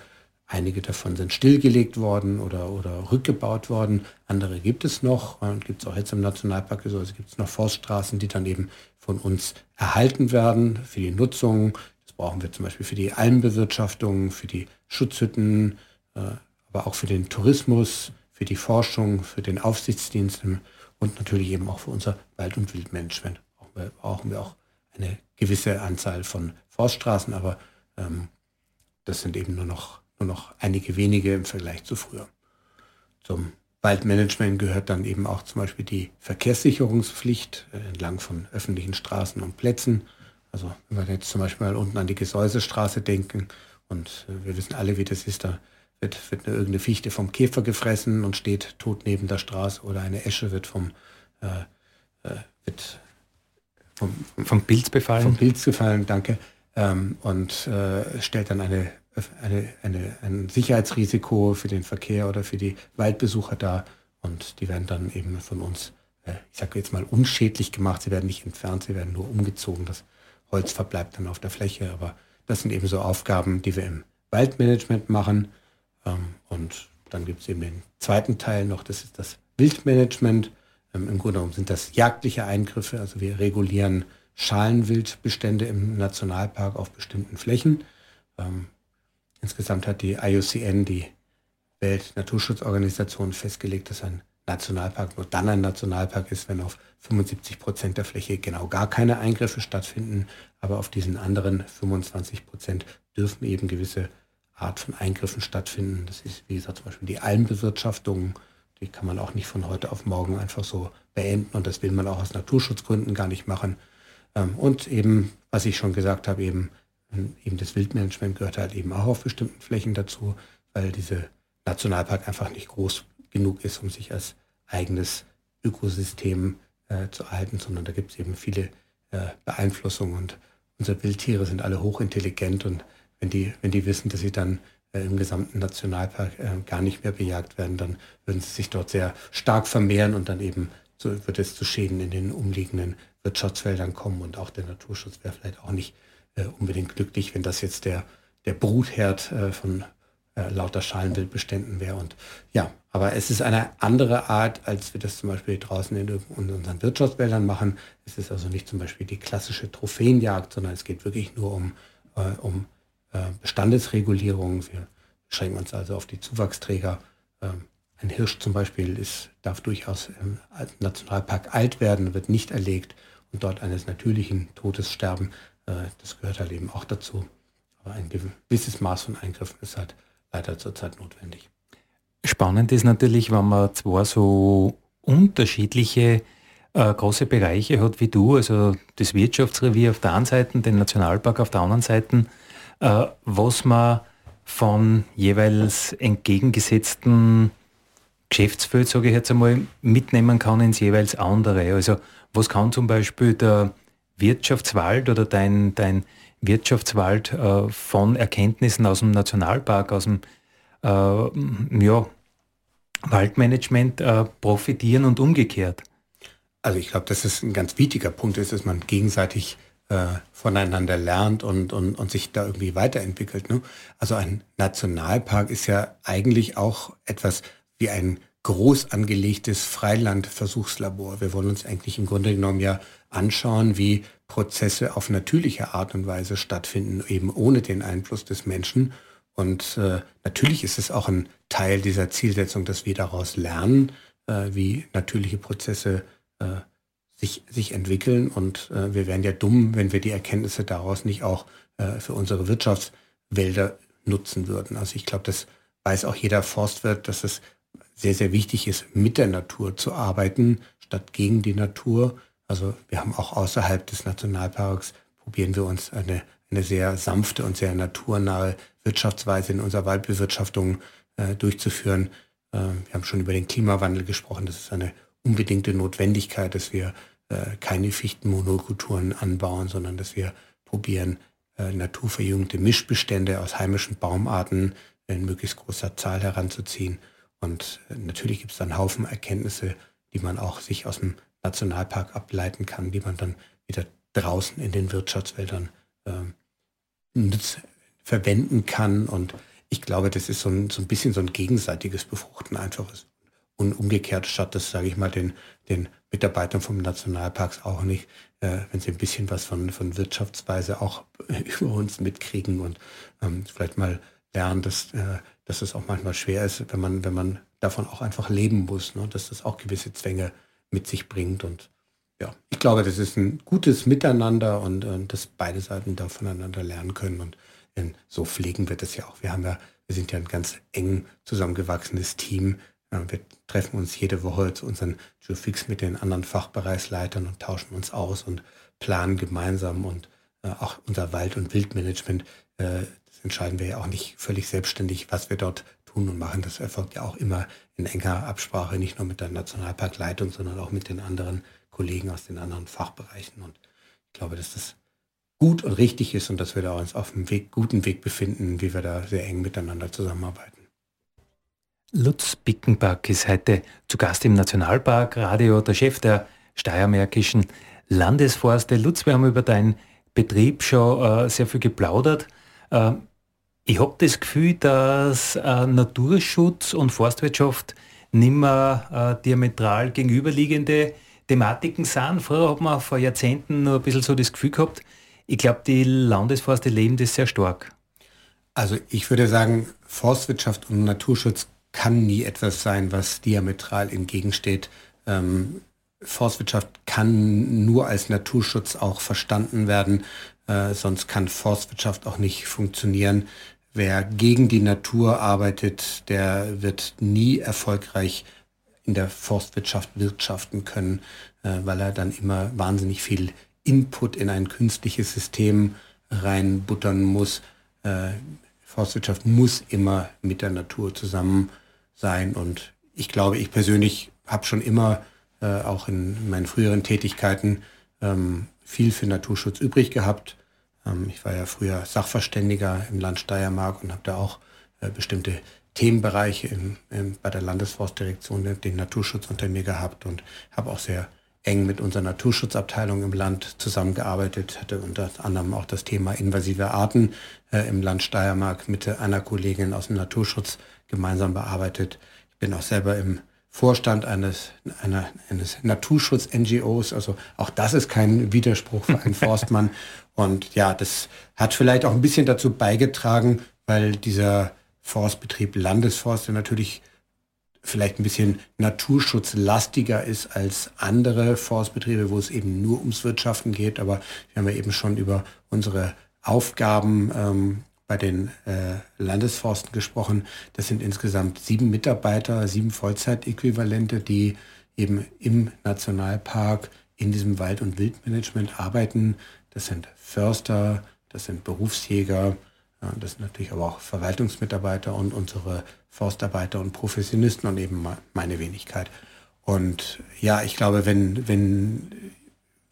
Einige davon sind stillgelegt worden oder, oder rückgebaut worden. Andere gibt es noch und gibt es auch jetzt im Nationalpark. So, also gibt es noch Forststraßen, die dann eben von uns erhalten werden für die Nutzung. Das brauchen wir zum Beispiel für die Almbewirtschaftung, für die Schutzhütten, äh, aber auch für den Tourismus, für die Forschung, für den Aufsichtsdienst und natürlich eben auch für unser Wald- und Wildmanagement. Brauchen wir auch eine gewisse Anzahl von Forststraßen, aber ähm, das sind eben nur noch nur noch einige wenige im Vergleich zu früher. Zum Waldmanagement gehört dann eben auch zum Beispiel die Verkehrssicherungspflicht äh, entlang von öffentlichen Straßen und Plätzen. Also wenn wir jetzt zum Beispiel mal unten an die Gesäusestraße denken und äh, wir wissen alle, wie das ist, da wird, wird eine, irgendeine Fichte vom Käfer gefressen und steht tot neben der Straße oder eine Esche wird vom, äh, äh, wird vom, vom Pilz befallen. Vom Pilz gefallen, danke. Ähm, und äh, stellt dann eine eine, eine, ein Sicherheitsrisiko für den Verkehr oder für die Waldbesucher da. Und die werden dann eben von uns, äh, ich sage jetzt mal, unschädlich gemacht. Sie werden nicht entfernt, sie werden nur umgezogen. Das Holz verbleibt dann auf der Fläche. Aber das sind eben so Aufgaben, die wir im Waldmanagement machen. Ähm, und dann gibt es eben den zweiten Teil noch, das ist das Wildmanagement. Ähm, Im Grunde genommen sind das jagdliche Eingriffe. Also wir regulieren Schalenwildbestände im Nationalpark auf bestimmten Flächen. Ähm, Insgesamt hat die IUCN, die Weltnaturschutzorganisation, festgelegt, dass ein Nationalpark nur dann ein Nationalpark ist, wenn auf 75 Prozent der Fläche genau gar keine Eingriffe stattfinden. Aber auf diesen anderen 25 Prozent dürfen eben gewisse Art von Eingriffen stattfinden. Das ist, wie gesagt, zum Beispiel die Almbewirtschaftung. Die kann man auch nicht von heute auf morgen einfach so beenden. Und das will man auch aus Naturschutzgründen gar nicht machen. Ähm, und eben, was ich schon gesagt habe, eben eben das Wildmanagement gehört halt eben auch auf bestimmten Flächen dazu, weil diese Nationalpark einfach nicht groß genug ist, um sich als eigenes Ökosystem äh, zu erhalten, sondern da gibt es eben viele äh, Beeinflussungen. Und unsere Wildtiere sind alle hochintelligent und wenn die, wenn die wissen, dass sie dann äh, im gesamten Nationalpark äh, gar nicht mehr bejagt werden, dann würden sie sich dort sehr stark vermehren und dann eben so wird es zu Schäden in den umliegenden Wirtschaftsfeldern kommen und auch der Naturschutz wäre vielleicht auch nicht äh, unbedingt glücklich, wenn das jetzt der, der Brutherd äh, von äh, lauter Schalenwildbeständen wäre. Und ja, aber es ist eine andere Art, als wir das zum Beispiel draußen in, in unseren Wirtschaftswäldern machen. Es ist also nicht zum Beispiel die klassische Trophäenjagd, sondern es geht wirklich nur um, äh, um äh, Bestandesregulierung. Wir beschränken uns also auf die Zuwachsträger. Ähm, ein Hirsch zum Beispiel ist, darf durchaus im Nationalpark alt werden, wird nicht erlegt und dort eines natürlichen Todes sterben. Äh, das gehört halt eben auch dazu. Aber ein gewisses Maß von Eingriffen ist halt leider zurzeit notwendig. Spannend ist natürlich, wenn man zwar so unterschiedliche äh, große Bereiche hat wie du, also das Wirtschaftsrevier auf der einen Seite, den Nationalpark auf der anderen Seite, äh, was man von jeweils entgegengesetzten Geschäftsfeld, sage ich jetzt einmal, mitnehmen kann ins jeweils andere. Also was kann zum Beispiel der Wirtschaftswald oder dein, dein Wirtschaftswald äh, von Erkenntnissen aus dem Nationalpark, aus dem äh, ja, Waldmanagement äh, profitieren und umgekehrt? Also ich glaube, dass es ein ganz wichtiger Punkt ist, dass man gegenseitig äh, voneinander lernt und, und, und sich da irgendwie weiterentwickelt. Ne? Also ein Nationalpark ist ja eigentlich auch etwas wie ein groß angelegtes Freilandversuchslabor. Wir wollen uns eigentlich im Grunde genommen ja anschauen, wie Prozesse auf natürliche Art und Weise stattfinden, eben ohne den Einfluss des Menschen. Und äh, natürlich ist es auch ein Teil dieser Zielsetzung, dass wir daraus lernen, äh, wie natürliche Prozesse äh, sich, sich entwickeln. Und äh, wir wären ja dumm, wenn wir die Erkenntnisse daraus nicht auch äh, für unsere Wirtschaftswälder nutzen würden. Also ich glaube, das weiß auch jeder Forstwirt, dass es sehr, sehr wichtig ist, mit der Natur zu arbeiten, statt gegen die Natur. Also wir haben auch außerhalb des Nationalparks, probieren wir uns eine, eine sehr sanfte und sehr naturnahe Wirtschaftsweise in unserer Waldbewirtschaftung äh, durchzuführen. Äh, wir haben schon über den Klimawandel gesprochen. Das ist eine unbedingte Notwendigkeit, dass wir äh, keine Fichtenmonokulturen anbauen, sondern dass wir probieren, äh, naturverjüngte Mischbestände aus heimischen Baumarten in möglichst großer Zahl heranzuziehen und natürlich gibt es dann Haufen Erkenntnisse, die man auch sich aus dem Nationalpark ableiten kann, die man dann wieder draußen in den Wirtschaftswäldern äh, verwenden kann. Und ich glaube, das ist so ein, so ein bisschen so ein gegenseitiges Befruchten einfaches. Und umgekehrt, statt das, sage ich mal, den, den Mitarbeitern vom Nationalparks auch nicht, äh, wenn sie ein bisschen was von, von Wirtschaftsweise auch über uns mitkriegen und ähm, vielleicht mal lernen, dass, äh, dass es auch manchmal schwer ist, wenn man, wenn man davon auch einfach leben muss, ne? dass das auch gewisse Zwänge mit sich bringt. Und ja, ich glaube, das ist ein gutes Miteinander und äh, dass beide Seiten da voneinander lernen können. Und so pflegen wir das ja auch. Wir haben ja, wir sind ja ein ganz eng zusammengewachsenes Team wir treffen uns jede Woche zu unseren Geofix mit den anderen Fachbereichsleitern und tauschen uns aus und planen gemeinsam und äh, auch unser Wald- und Wildmanagement, das entscheiden wir ja auch nicht völlig selbstständig, was wir dort tun und machen. Das erfolgt ja auch immer in enger Absprache, nicht nur mit der Nationalparkleitung, sondern auch mit den anderen Kollegen aus den anderen Fachbereichen. Und ich glaube, dass das gut und richtig ist und dass wir da uns auf einem Weg, guten Weg befinden, wie wir da sehr eng miteinander zusammenarbeiten. Lutz Bickenback ist heute zu Gast im Nationalpark Radio, der Chef der Steiermärkischen Landesforste. Lutz, wir haben über deinen Betrieb schon äh, sehr viel geplaudert. Äh, ich habe das Gefühl, dass äh, Naturschutz und Forstwirtschaft nimmer äh, diametral gegenüberliegende Thematiken sind. Früher hat man vor Jahrzehnten nur ein bisschen so das Gefühl gehabt, ich glaube, die Landesforste leben das sehr stark. Also ich würde sagen, Forstwirtschaft und Naturschutz kann nie etwas sein, was diametral entgegensteht. Ähm, Forstwirtschaft kann nur als Naturschutz auch verstanden werden, äh, sonst kann Forstwirtschaft auch nicht funktionieren. Wer gegen die Natur arbeitet, der wird nie erfolgreich in der Forstwirtschaft wirtschaften können, äh, weil er dann immer wahnsinnig viel Input in ein künstliches System reinbuttern muss. Äh, Forstwirtschaft muss immer mit der Natur zusammen sein. Und ich glaube, ich persönlich habe schon immer, äh, auch in meinen früheren Tätigkeiten, ähm, viel für Naturschutz übrig gehabt. Ähm, ich war ja früher Sachverständiger im Land Steiermark und habe da auch äh, bestimmte Themenbereiche in, in, bei der Landesforstdirektion den Naturschutz unter mir gehabt und habe auch sehr eng mit unserer Naturschutzabteilung im Land zusammengearbeitet, hatte unter anderem auch das Thema invasive Arten äh, im Land Steiermark mit einer Kollegin aus dem Naturschutz gemeinsam bearbeitet. Ich bin auch selber im Vorstand eines, einer, eines Naturschutz-NGOs. Also auch das ist kein Widerspruch für einen Forstmann. Und ja, das hat vielleicht auch ein bisschen dazu beigetragen, weil dieser Forstbetrieb Landesforst natürlich vielleicht ein bisschen naturschutzlastiger ist als andere Forstbetriebe, wo es eben nur ums Wirtschaften geht. Aber wir haben ja eben schon über unsere Aufgaben ähm, bei den äh, Landesforsten gesprochen. Das sind insgesamt sieben Mitarbeiter, sieben Vollzeitäquivalente, die eben im Nationalpark in diesem Wald- und Wildmanagement arbeiten. Das sind Förster, das sind Berufsjäger, das sind natürlich aber auch Verwaltungsmitarbeiter und unsere Forstarbeiter und Professionisten und eben meine Wenigkeit. Und ja, ich glaube, wenn, wenn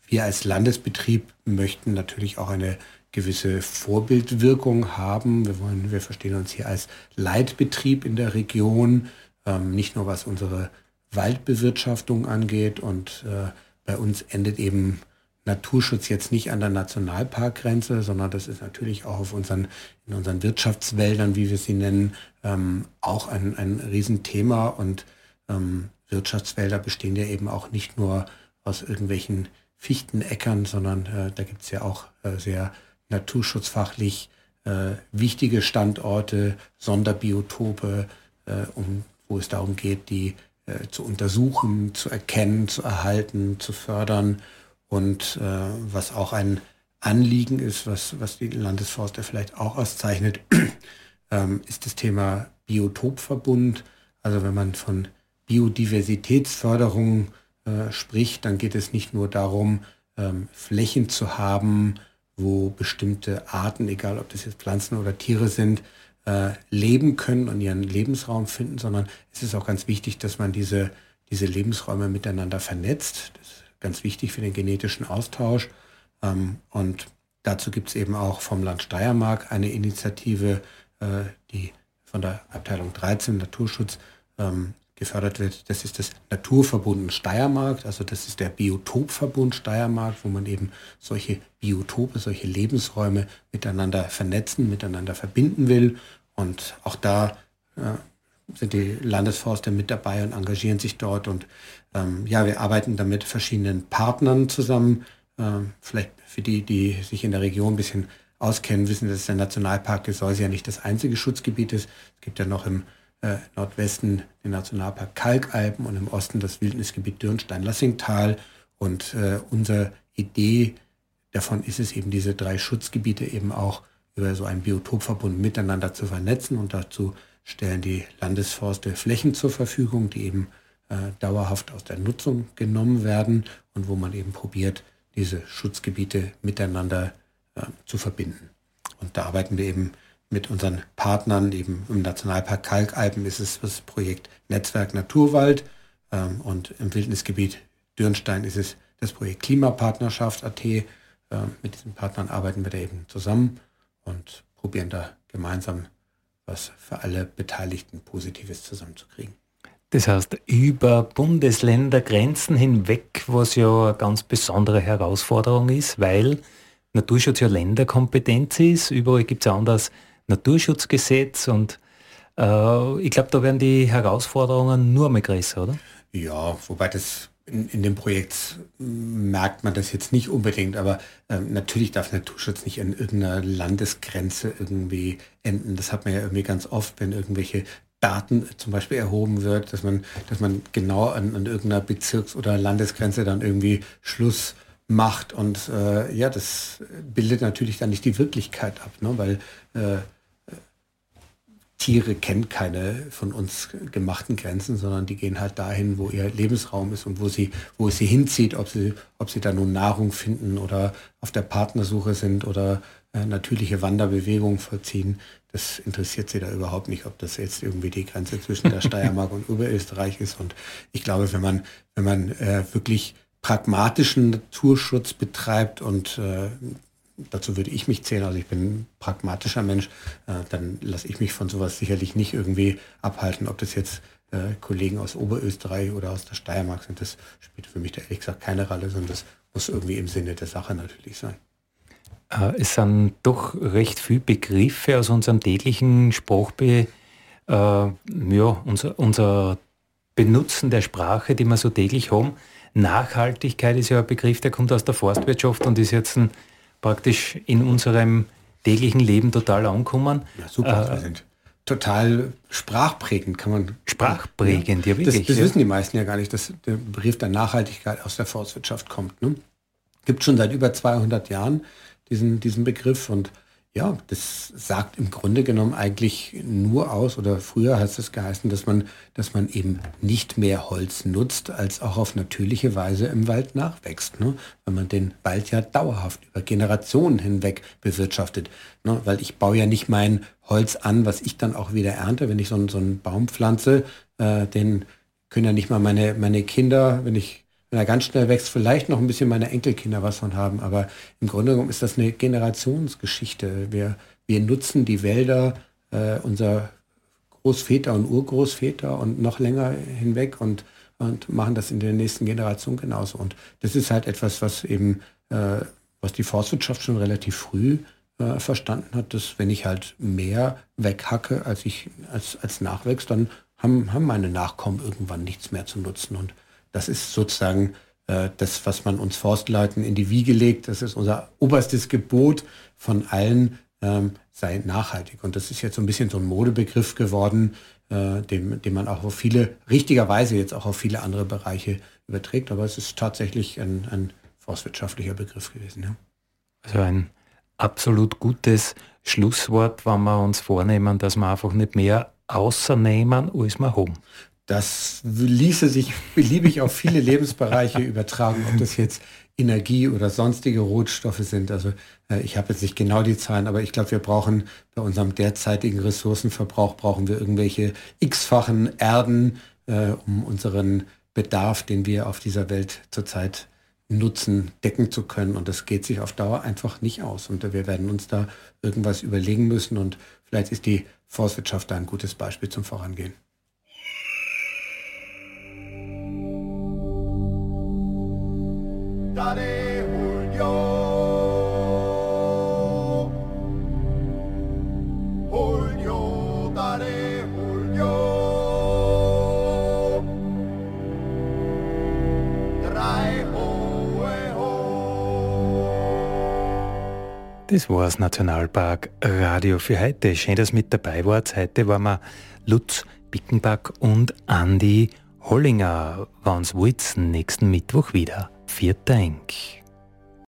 wir als Landesbetrieb möchten natürlich auch eine gewisse Vorbildwirkung haben. Wir wollen, wir verstehen uns hier als Leitbetrieb in der Region, ähm, nicht nur was unsere Waldbewirtschaftung angeht. Und äh, bei uns endet eben Naturschutz jetzt nicht an der Nationalparkgrenze, sondern das ist natürlich auch auf unseren, in unseren Wirtschaftswäldern, wie wir sie nennen, ähm, auch ein, ein Riesenthema. Und ähm, Wirtschaftswälder bestehen ja eben auch nicht nur aus irgendwelchen Fichteneckern, sondern äh, da gibt es ja auch äh, sehr naturschutzfachlich äh, wichtige Standorte, Sonderbiotope, äh, um, wo es darum geht, die äh, zu untersuchen, zu erkennen, zu erhalten, zu fördern. Und äh, was auch ein Anliegen ist, was, was die Landesforster vielleicht auch auszeichnet, ähm, ist das Thema Biotopverbund. Also wenn man von Biodiversitätsförderung äh, spricht, dann geht es nicht nur darum, ähm, Flächen zu haben, wo bestimmte Arten, egal ob das jetzt Pflanzen oder Tiere sind, äh, leben können und ihren Lebensraum finden, sondern es ist auch ganz wichtig, dass man diese, diese Lebensräume miteinander vernetzt. Das ist ganz wichtig für den genetischen Austausch. Ähm, und dazu gibt es eben auch vom Land Steiermark eine Initiative, äh, die von der Abteilung 13 Naturschutz ähm, gefördert wird, das ist das Naturverbund Steiermark, also das ist der Biotopverbund Steiermark, wo man eben solche Biotope, solche Lebensräume miteinander vernetzen, miteinander verbinden will. Und auch da ja, sind die Landesforster mit dabei und engagieren sich dort. Und ähm, ja, wir arbeiten da mit verschiedenen Partnern zusammen. Ähm, vielleicht für die, die sich in der Region ein bisschen auskennen, wissen, dass der Nationalpark Gesäuse ja nicht das einzige Schutzgebiet ist. Es gibt ja noch im äh, Nordwesten den Nationalpark Kalkalpen und im Osten das Wildnisgebiet Dürnstein-Lassingtal. Und äh, unsere Idee davon ist es eben, diese drei Schutzgebiete eben auch über so einen Biotopverbund miteinander zu vernetzen und dazu stellen die Landesforste Flächen zur Verfügung, die eben äh, dauerhaft aus der Nutzung genommen werden und wo man eben probiert, diese Schutzgebiete miteinander äh, zu verbinden. Und da arbeiten wir eben mit unseren Partnern, eben im Nationalpark Kalkalpen ist es das Projekt Netzwerk Naturwald ähm, und im Wildnisgebiet Dürnstein ist es das Projekt Klimapartnerschaft AT. Ähm, mit diesen Partnern arbeiten wir da eben zusammen und probieren da gemeinsam was für alle Beteiligten Positives zusammenzukriegen. Das heißt, über Bundesländergrenzen hinweg, was ja eine ganz besondere Herausforderung ist, weil Naturschutz ja Länderkompetenz ist. Überall gibt es ein anderes Naturschutzgesetz und äh, ich glaube, da werden die Herausforderungen nur mehr größer, oder? Ja, wobei das in, in, dem Projekt merkt man das jetzt nicht unbedingt, aber ähm, natürlich darf Naturschutz nicht an irgendeiner Landesgrenze irgendwie enden. Das hat man ja irgendwie ganz oft, wenn irgendwelche Daten zum Beispiel erhoben wird, dass man, dass man genau an, an irgendeiner Bezirks- oder Landesgrenze dann irgendwie Schluss macht. Und äh, ja, das bildet natürlich dann nicht die Wirklichkeit ab, ne? weil äh, Tiere kennen keine von uns gemachten Grenzen, sondern die gehen halt dahin, wo ihr Lebensraum ist und wo sie, wo es sie hinzieht, ob sie, ob sie da nun Nahrung finden oder auf der Partnersuche sind oder äh, natürliche Wanderbewegungen vollziehen. Das interessiert sie da überhaupt nicht, ob das jetzt irgendwie die Grenze zwischen der Steiermark und Oberösterreich ist. Und ich glaube, wenn man, wenn man äh, wirklich pragmatischen Naturschutz betreibt und äh, dazu würde ich mich zählen, also ich bin ein pragmatischer Mensch, äh, dann lasse ich mich von sowas sicherlich nicht irgendwie abhalten, ob das jetzt äh, Kollegen aus Oberösterreich oder aus der Steiermark sind, das spielt für mich da ehrlich gesagt keine Rolle, sondern das muss irgendwie im Sinne der Sache natürlich sein. Äh, es sind doch recht viele Begriffe aus unserem täglichen Sprachbe, ja, unser, unser Benutzen der Sprache, die wir so täglich haben. Nachhaltigkeit ist ja ein Begriff, der kommt aus der Forstwirtschaft und ist jetzt ein praktisch in unserem täglichen Leben total ankommen. Ja, super, äh, total sprachprägend, kann man. Sprachprägend, ja, ja wirklich. Das, das ja. wissen die meisten ja gar nicht, dass der Begriff der Nachhaltigkeit aus der Forstwirtschaft kommt. Ne? Gibt schon seit über 200 Jahren diesen, diesen Begriff und ja, das sagt im Grunde genommen eigentlich nur aus, oder früher hat es geheißen, dass man, dass man eben nicht mehr Holz nutzt, als auch auf natürliche Weise im Wald nachwächst. Ne? Wenn man den Wald ja dauerhaft über Generationen hinweg bewirtschaftet. Ne? Weil ich baue ja nicht mein Holz an, was ich dann auch wieder ernte, wenn ich so, so einen Baum pflanze, äh, den können ja nicht mal meine, meine Kinder, wenn ich wenn er ganz schnell wächst, vielleicht noch ein bisschen meine Enkelkinder was von haben. Aber im Grunde genommen ist das eine Generationsgeschichte. Wir, wir nutzen die Wälder äh, unserer Großväter und Urgroßväter und noch länger hinweg und, und machen das in der nächsten Generation genauso. Und das ist halt etwas, was eben, äh, was die Forstwirtschaft schon relativ früh äh, verstanden hat, dass wenn ich halt mehr weghacke, als ich als, als Nachwächst, dann haben, haben meine Nachkommen irgendwann nichts mehr zu nutzen. Und das ist sozusagen äh, das, was man uns Forstleuten in die Wiege legt. Das ist unser oberstes Gebot von allen, ähm, sei nachhaltig. Und das ist jetzt so ein bisschen so ein Modebegriff geworden, äh, den, den man auch auf viele, richtigerweise jetzt auch auf viele andere Bereiche überträgt. Aber es ist tatsächlich ein, ein forstwirtschaftlicher Begriff gewesen. Ja. Also ein absolut gutes Schlusswort, wenn wir uns vornehmen, dass wir einfach nicht mehr außernehmen, als wir haben. Das ließe sich beliebig auf viele Lebensbereiche übertragen, ob das jetzt Energie oder sonstige Rohstoffe sind. Also äh, ich habe jetzt nicht genau die Zahlen, aber ich glaube, wir brauchen bei unserem derzeitigen Ressourcenverbrauch brauchen wir irgendwelche x-fachen Erden, äh, um unseren Bedarf, den wir auf dieser Welt zurzeit nutzen, decken zu können. Und das geht sich auf Dauer einfach nicht aus. Und wir werden uns da irgendwas überlegen müssen. Und vielleicht ist die Forstwirtschaft da ein gutes Beispiel zum Vorangehen. Hohe ho. Das Nationalpark Radio für heute. Schön, dass mit dabei wart. Heute waren wir Lutz Bickenback und Andi Hollinger. Wann's wollt's nächsten Mittwoch wieder. Viert Dank.